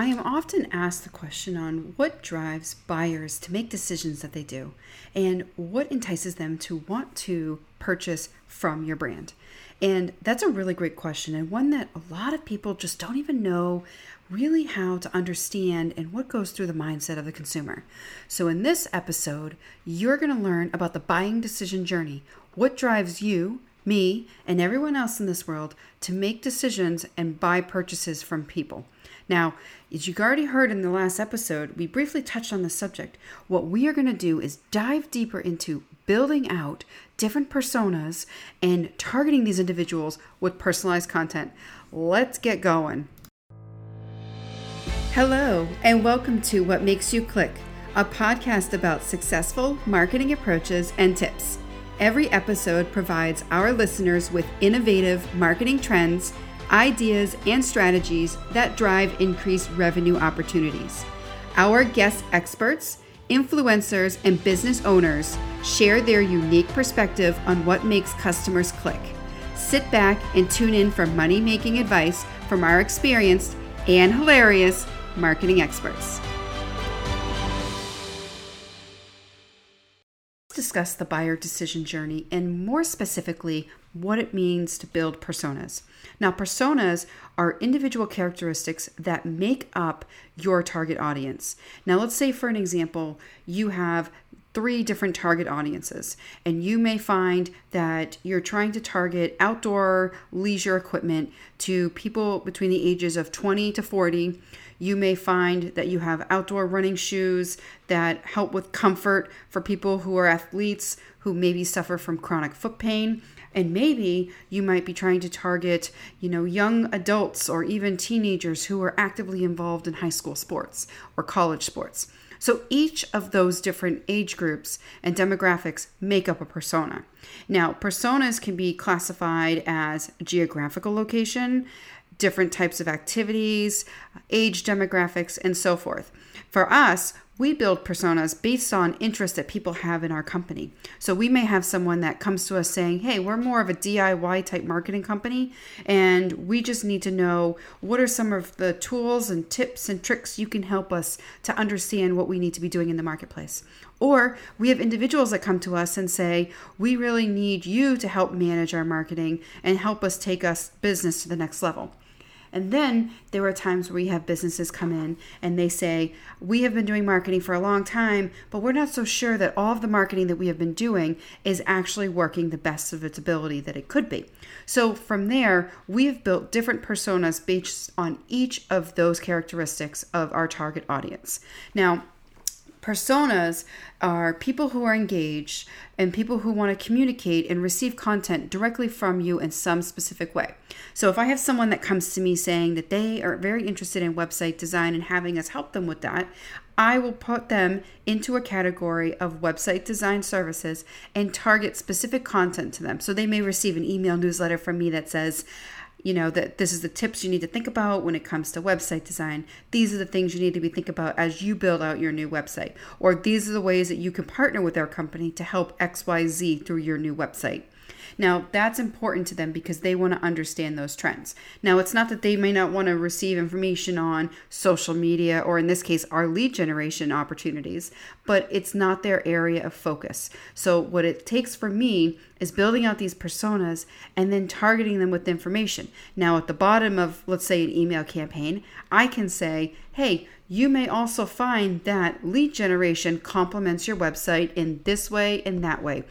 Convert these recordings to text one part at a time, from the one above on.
I am often asked the question on what drives buyers to make decisions that they do and what entices them to want to purchase from your brand. And that's a really great question and one that a lot of people just don't even know really how to understand and what goes through the mindset of the consumer. So, in this episode, you're going to learn about the buying decision journey, what drives you, me, and everyone else in this world to make decisions and buy purchases from people. Now, as you already heard in the last episode, we briefly touched on the subject. What we are going to do is dive deeper into building out different personas and targeting these individuals with personalized content. Let's get going. Hello, and welcome to What Makes You Click, a podcast about successful marketing approaches and tips. Every episode provides our listeners with innovative marketing trends, ideas, and strategies that drive increased revenue opportunities. Our guest experts, influencers, and business owners share their unique perspective on what makes customers click. Sit back and tune in for money making advice from our experienced and hilarious marketing experts. Discuss the buyer decision journey and more specifically what it means to build personas. Now, personas are individual characteristics that make up your target audience. Now, let's say, for an example, you have three different target audiences, and you may find that you're trying to target outdoor leisure equipment to people between the ages of 20 to 40 you may find that you have outdoor running shoes that help with comfort for people who are athletes who maybe suffer from chronic foot pain. And maybe you might be trying to target, you know, young adults or even teenagers who are actively involved in high school sports or college sports. So each of those different age groups and demographics make up a persona. Now, personas can be classified as geographical location, different types of activities, age demographics, and so forth. For us, we build personas based on interests that people have in our company. So we may have someone that comes to us saying, Hey, we're more of a DIY type marketing company, and we just need to know what are some of the tools and tips and tricks you can help us to understand what we need to be doing in the marketplace. Or we have individuals that come to us and say, We really need you to help manage our marketing and help us take us business to the next level. And then there are times where we have businesses come in and they say, We have been doing marketing for a long time, but we're not so sure that all of the marketing that we have been doing is actually working the best of its ability that it could be. So from there, we have built different personas based on each of those characteristics of our target audience. Now, Personas are people who are engaged and people who want to communicate and receive content directly from you in some specific way. So, if I have someone that comes to me saying that they are very interested in website design and having us help them with that, I will put them into a category of website design services and target specific content to them. So, they may receive an email newsletter from me that says, you know that this is the tips you need to think about when it comes to website design. These are the things you need to be think about as you build out your new website. Or these are the ways that you can partner with our company to help xyz through your new website now, that's important to them because they want to understand those trends. Now, it's not that they may not want to receive information on social media or, in this case, our lead generation opportunities, but it's not their area of focus. So, what it takes for me is building out these personas and then targeting them with information. Now, at the bottom of, let's say, an email campaign, I can say, hey, you may also find that lead generation complements your website in this way and that way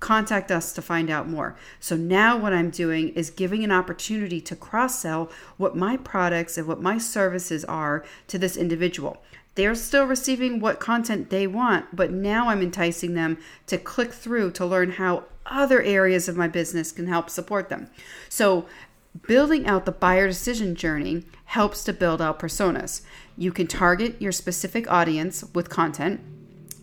contact us to find out more. So now what I'm doing is giving an opportunity to cross sell what my products and what my services are to this individual. They're still receiving what content they want, but now I'm enticing them to click through to learn how other areas of my business can help support them. So building out the buyer decision journey helps to build out personas. You can target your specific audience with content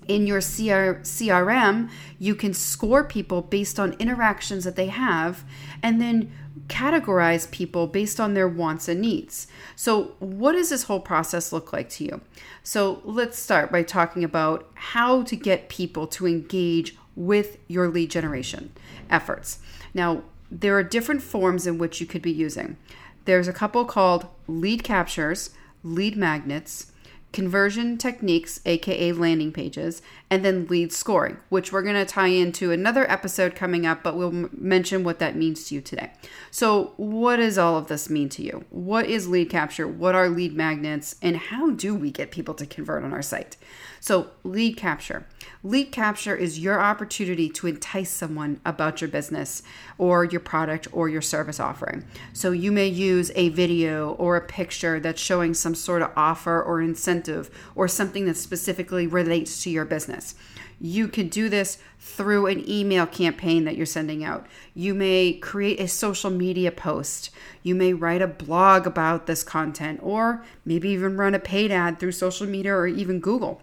in your CR, CRM, you can score people based on interactions that they have and then categorize people based on their wants and needs. So, what does this whole process look like to you? So, let's start by talking about how to get people to engage with your lead generation efforts. Now, there are different forms in which you could be using. There's a couple called lead captures, lead magnets, conversion techniques, aka landing pages, and then lead scoring, which we're going to tie into another episode coming up, but we'll m- mention what that means to you today. So, what does all of this mean to you? What is lead capture? What are lead magnets? And how do we get people to convert on our site? So, lead capture. Lead capture is your opportunity to entice someone about your business or your product or your service offering. So, you may use a video or a picture that's showing some sort of offer or incentive or something that specifically relates to your business. You can do this through an email campaign that you're sending out. You may create a social media post. You may write a blog about this content, or maybe even run a paid ad through social media or even Google.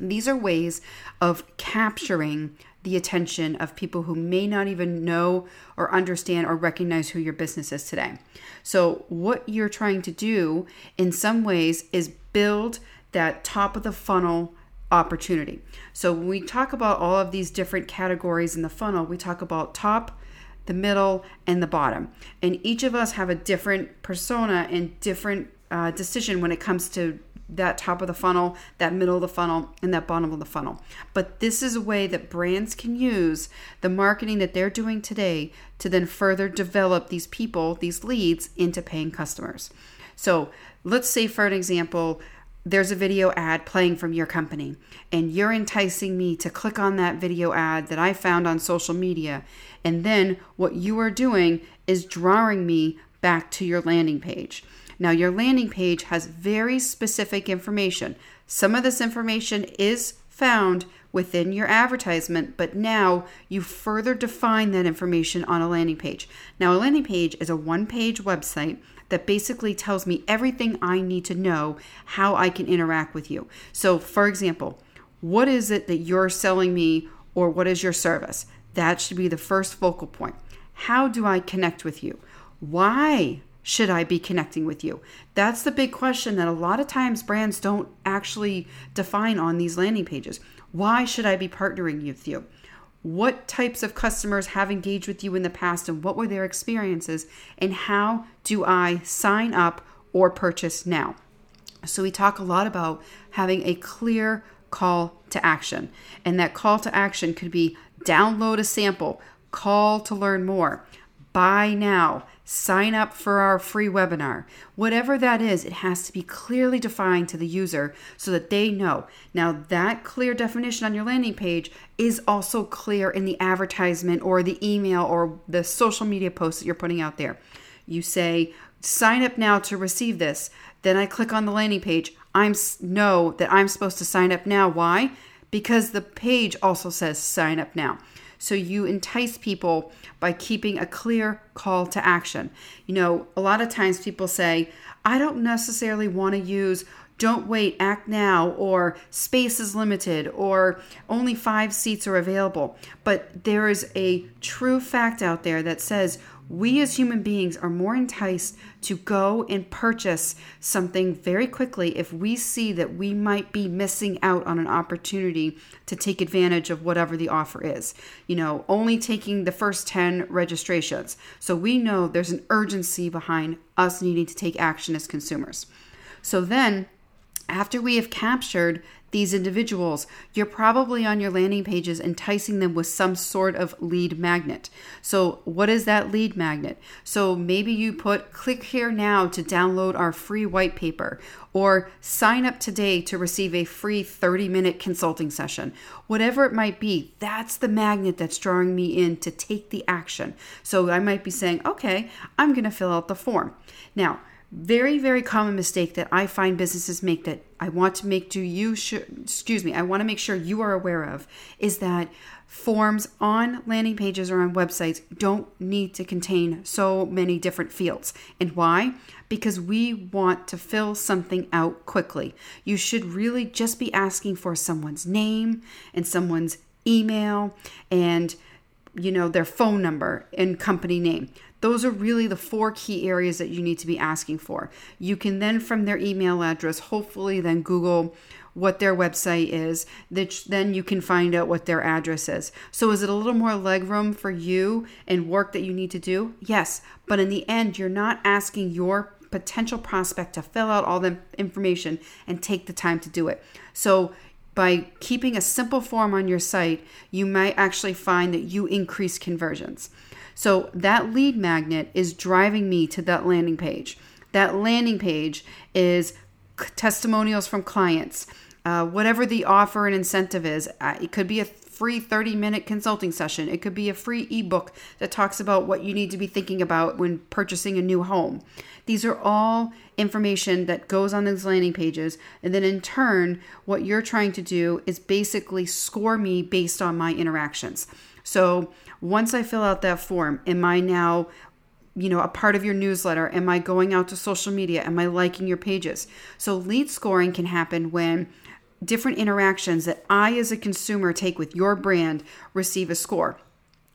These are ways of capturing the attention of people who may not even know or understand or recognize who your business is today. So, what you're trying to do in some ways is build that top of the funnel opportunity. So, when we talk about all of these different categories in the funnel, we talk about top, the middle, and the bottom. And each of us have a different persona and different uh, decision when it comes to that top of the funnel, that middle of the funnel, and that bottom of the funnel. But this is a way that brands can use the marketing that they're doing today to then further develop these people, these leads, into paying customers. So let's say, for an example, there's a video ad playing from your company, and you're enticing me to click on that video ad that I found on social media. And then what you are doing is drawing me back to your landing page. Now, your landing page has very specific information. Some of this information is found within your advertisement, but now you further define that information on a landing page. Now, a landing page is a one page website that basically tells me everything I need to know how I can interact with you. So, for example, what is it that you're selling me or what is your service? That should be the first focal point. How do I connect with you? Why should I be connecting with you? That's the big question that a lot of times brands don't actually define on these landing pages. Why should I be partnering with you? What types of customers have engaged with you in the past and what were their experiences? And how do I sign up or purchase now? So, we talk a lot about having a clear call to action. And that call to action could be download a sample, call to learn more, buy now, sign up for our free webinar. Whatever that is, it has to be clearly defined to the user so that they know. Now, that clear definition on your landing page is also clear in the advertisement or the email or the social media post that you're putting out there. You say, sign up now to receive this. Then I click on the landing page. I'm know that I'm supposed to sign up now. Why? Because the page also says sign up now. So you entice people by keeping a clear call to action. You know, a lot of times people say, I don't necessarily want to use don't wait, act now, or space is limited, or only five seats are available. But there is a true fact out there that says we as human beings are more enticed to go and purchase something very quickly if we see that we might be missing out on an opportunity to take advantage of whatever the offer is. You know, only taking the first 10 registrations. So we know there's an urgency behind us needing to take action as consumers. So then, after we have captured these individuals, you're probably on your landing pages enticing them with some sort of lead magnet. So, what is that lead magnet? So, maybe you put click here now to download our free white paper or sign up today to receive a free 30 minute consulting session. Whatever it might be, that's the magnet that's drawing me in to take the action. So, I might be saying, okay, I'm going to fill out the form. Now, very very common mistake that i find businesses make that i want to make do you excuse me i want to make sure you are aware of is that forms on landing pages or on websites don't need to contain so many different fields. And why? Because we want to fill something out quickly. You should really just be asking for someone's name and someone's email and you know their phone number and company name those are really the four key areas that you need to be asking for. You can then, from their email address, hopefully then Google what their website is, that then you can find out what their address is. So is it a little more legroom for you and work that you need to do? Yes, but in the end, you're not asking your potential prospect to fill out all the information and take the time to do it. So by keeping a simple form on your site, you might actually find that you increase conversions. So that lead magnet is driving me to that landing page. That landing page is testimonials from clients, uh, whatever the offer and incentive is. Uh, it could be a free 30 minute consulting session. It could be a free ebook that talks about what you need to be thinking about when purchasing a new home. These are all information that goes on these landing pages. And then in turn, what you're trying to do is basically score me based on my interactions. So once I fill out that form, am I now you know a part of your newsletter? Am i going out to social media? Am i liking your pages? So lead scoring can happen when different interactions that I as a consumer take with your brand receive a score.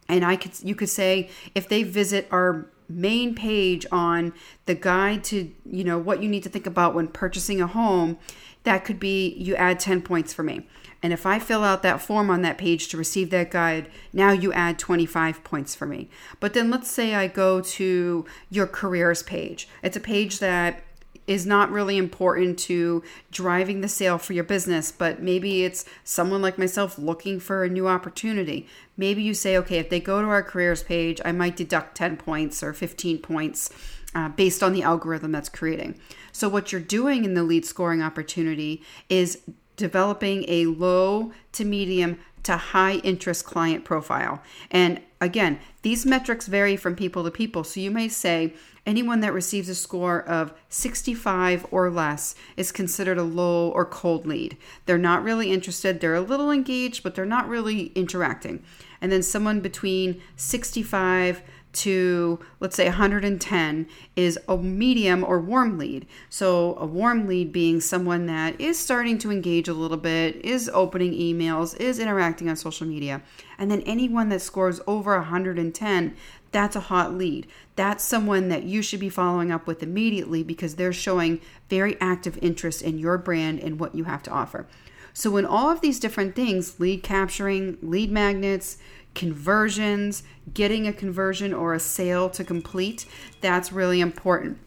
And I could you could say if they visit our main page on the guide to, you know, what you need to think about when purchasing a home, that could be you add 10 points for me. And if I fill out that form on that page to receive that guide, now you add 25 points for me. But then let's say I go to your careers page. It's a page that is not really important to driving the sale for your business, but maybe it's someone like myself looking for a new opportunity. Maybe you say, okay, if they go to our careers page, I might deduct 10 points or 15 points uh, based on the algorithm that's creating. So, what you're doing in the lead scoring opportunity is developing a low to medium to high interest client profile. And again, these metrics vary from people to people. So you may say anyone that receives a score of 65 or less is considered a low or cold lead. They're not really interested, they're a little engaged, but they're not really interacting. And then someone between 65 to let's say 110 is a medium or warm lead. So, a warm lead being someone that is starting to engage a little bit, is opening emails, is interacting on social media. And then anyone that scores over 110, that's a hot lead. That's someone that you should be following up with immediately because they're showing very active interest in your brand and what you have to offer. So, when all of these different things lead capturing, lead magnets, conversions, getting a conversion or a sale to complete, that's really important.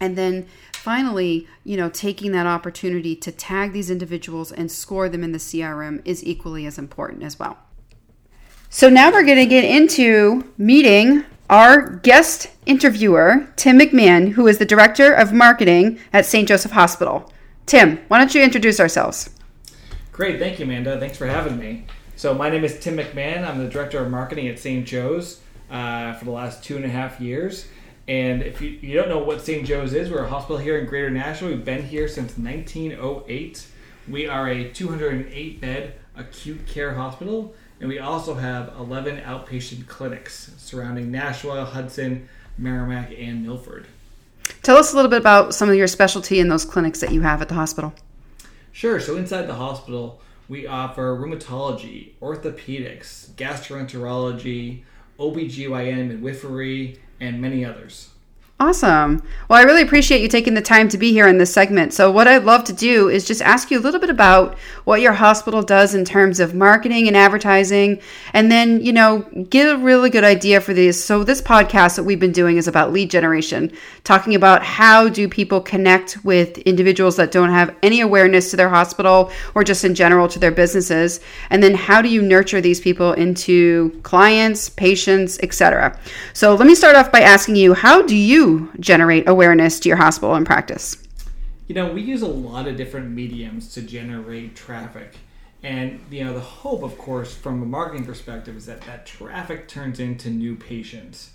And then finally, you know, taking that opportunity to tag these individuals and score them in the CRM is equally as important as well. So now we're going to get into meeting our guest interviewer, Tim McMahon, who is the Director of Marketing at St. Joseph Hospital. Tim, why don't you introduce ourselves? Great. Thank you, Amanda. Thanks for having me. So my name is Tim McMahon. I'm the director of marketing at St. Joe's uh, for the last two and a half years. And if you, you don't know what St. Joe's is, we're a hospital here in Greater Nashua. We've been here since 1908. We are a 208 bed acute care hospital, and we also have 11 outpatient clinics surrounding Nashua, Hudson, Merrimack, and Milford. Tell us a little bit about some of your specialty in those clinics that you have at the hospital. Sure. So inside the hospital, we offer rheumatology, orthopedics, gastroenterology, OBGYN, and midwifery, and many others. Awesome. Well, I really appreciate you taking the time to be here in this segment. So, what I'd love to do is just ask you a little bit about what your hospital does in terms of marketing and advertising, and then, you know, get a really good idea for these. So, this podcast that we've been doing is about lead generation, talking about how do people connect with individuals that don't have any awareness to their hospital or just in general to their businesses, and then how do you nurture these people into clients, patients, etc. So, let me start off by asking you, how do you generate awareness to your hospital and practice? You know, we use a lot of different mediums to generate traffic. And you know, the hope, of course, from a marketing perspective, is that that traffic turns into new patients.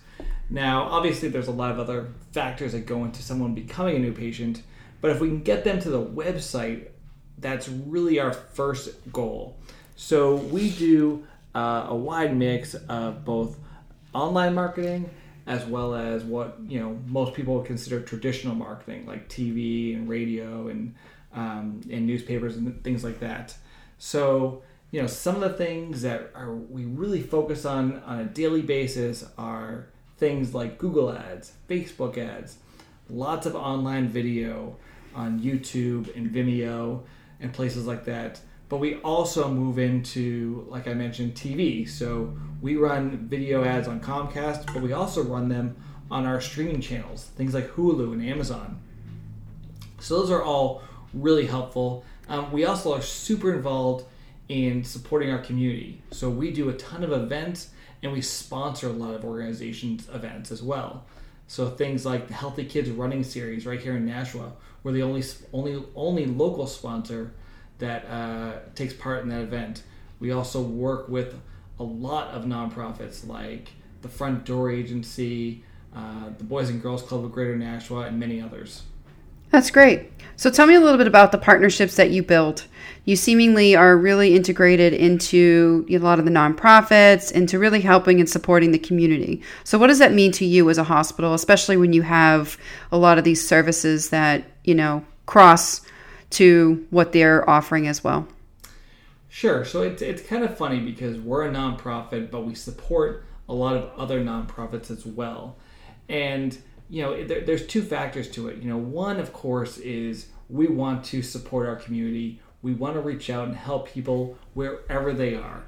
Now, obviously, there's a lot of other factors that go into someone becoming a new patient, but if we can get them to the website, that's really our first goal. So we do uh, a wide mix of both online marketing as well as what you know most people would consider traditional marketing, like TV and radio and um, and newspapers and things like that. So you know some of the things that are we really focus on on a daily basis are things like Google ads, Facebook ads, lots of online video on YouTube and Vimeo and places like that. But we also move into, like I mentioned, TV. So we run video ads on Comcast, but we also run them on our streaming channels, things like Hulu and Amazon. So those are all really helpful. Um, we also are super involved in supporting our community. So we do a ton of events and we sponsor a lot of organizations' events as well. So things like the Healthy Kids Running Series right here in Nashua, we're the only only only local sponsor that uh, takes part in that event. We also work with a lot of nonprofits like the Front Door Agency, uh, the Boys and Girls Club of Greater Nashua, and many others. That's great. So tell me a little bit about the partnerships that you build. You seemingly are really integrated into a lot of the nonprofits, into really helping and supporting the community. So what does that mean to you as a hospital, especially when you have a lot of these services that, you know, cross to what they're offering as well? Sure. So it's, it's kind of funny because we're a nonprofit, but we support a lot of other nonprofits as well. And you know, there, there's two factors to it. You know, one, of course, is we want to support our community. We want to reach out and help people wherever they are.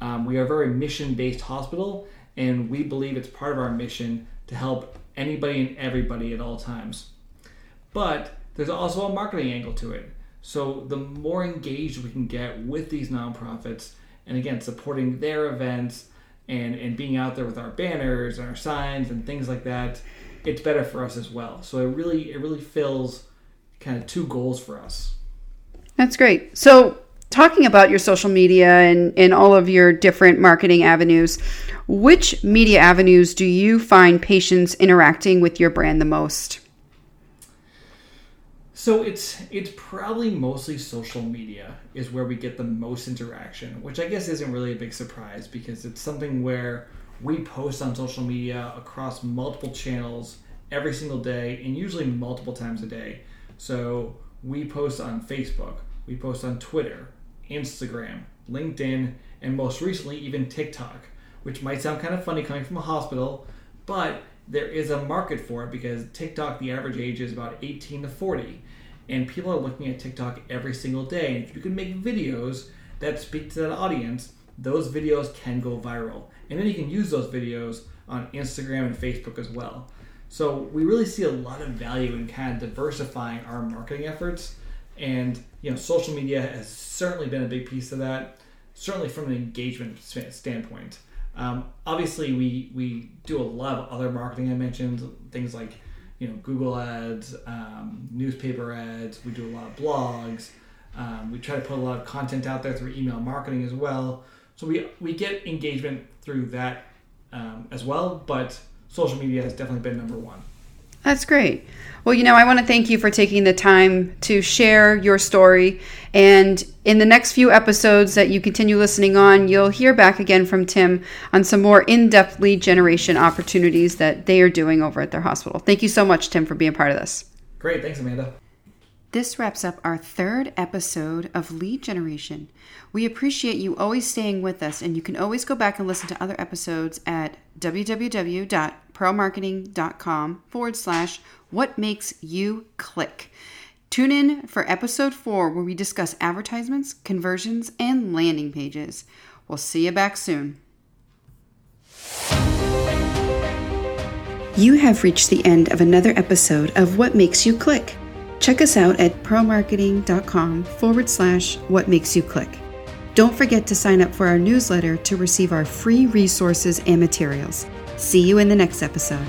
Um, we are a very mission based hospital, and we believe it's part of our mission to help anybody and everybody at all times. But there's also a marketing angle to it. So the more engaged we can get with these nonprofits, and again, supporting their events and, and being out there with our banners and our signs and things like that, it's better for us as well. So it really it really fills kind of two goals for us. That's great. So talking about your social media and, and all of your different marketing avenues, which media avenues do you find patients interacting with your brand the most? So it's it's probably mostly social media is where we get the most interaction, which I guess isn't really a big surprise because it's something where we post on social media across multiple channels every single day and usually multiple times a day. So we post on Facebook, we post on Twitter, Instagram, LinkedIn, and most recently even TikTok, which might sound kind of funny coming from a hospital, but there is a market for it because TikTok, the average age is about 18 to 40. And people are looking at TikTok every single day. And if you can make videos that speak to that audience, those videos can go viral. And then you can use those videos on Instagram and Facebook as well. So we really see a lot of value in kind of diversifying our marketing efforts. And you know, social media has certainly been a big piece of that, certainly from an engagement standpoint. Um, obviously, we we do a lot of other marketing. I mentioned things like you know Google ads, um, newspaper ads. We do a lot of blogs. Um, we try to put a lot of content out there through email marketing as well. So we we get engagement through that um, as well, but social media has definitely been number one. That's great. Well, you know, I want to thank you for taking the time to share your story. And in the next few episodes that you continue listening on, you'll hear back again from Tim on some more in depth lead generation opportunities that they are doing over at their hospital. Thank you so much, Tim, for being part of this. Great. Thanks, Amanda. This wraps up our third episode of Lead Generation. We appreciate you always staying with us, and you can always go back and listen to other episodes at www.pearlmarketing.com forward slash what makes you click. Tune in for episode four, where we discuss advertisements, conversions, and landing pages. We'll see you back soon. You have reached the end of another episode of What Makes You Click. Check us out at pearlmarketing.com forward slash what makes you click. Don't forget to sign up for our newsletter to receive our free resources and materials. See you in the next episode.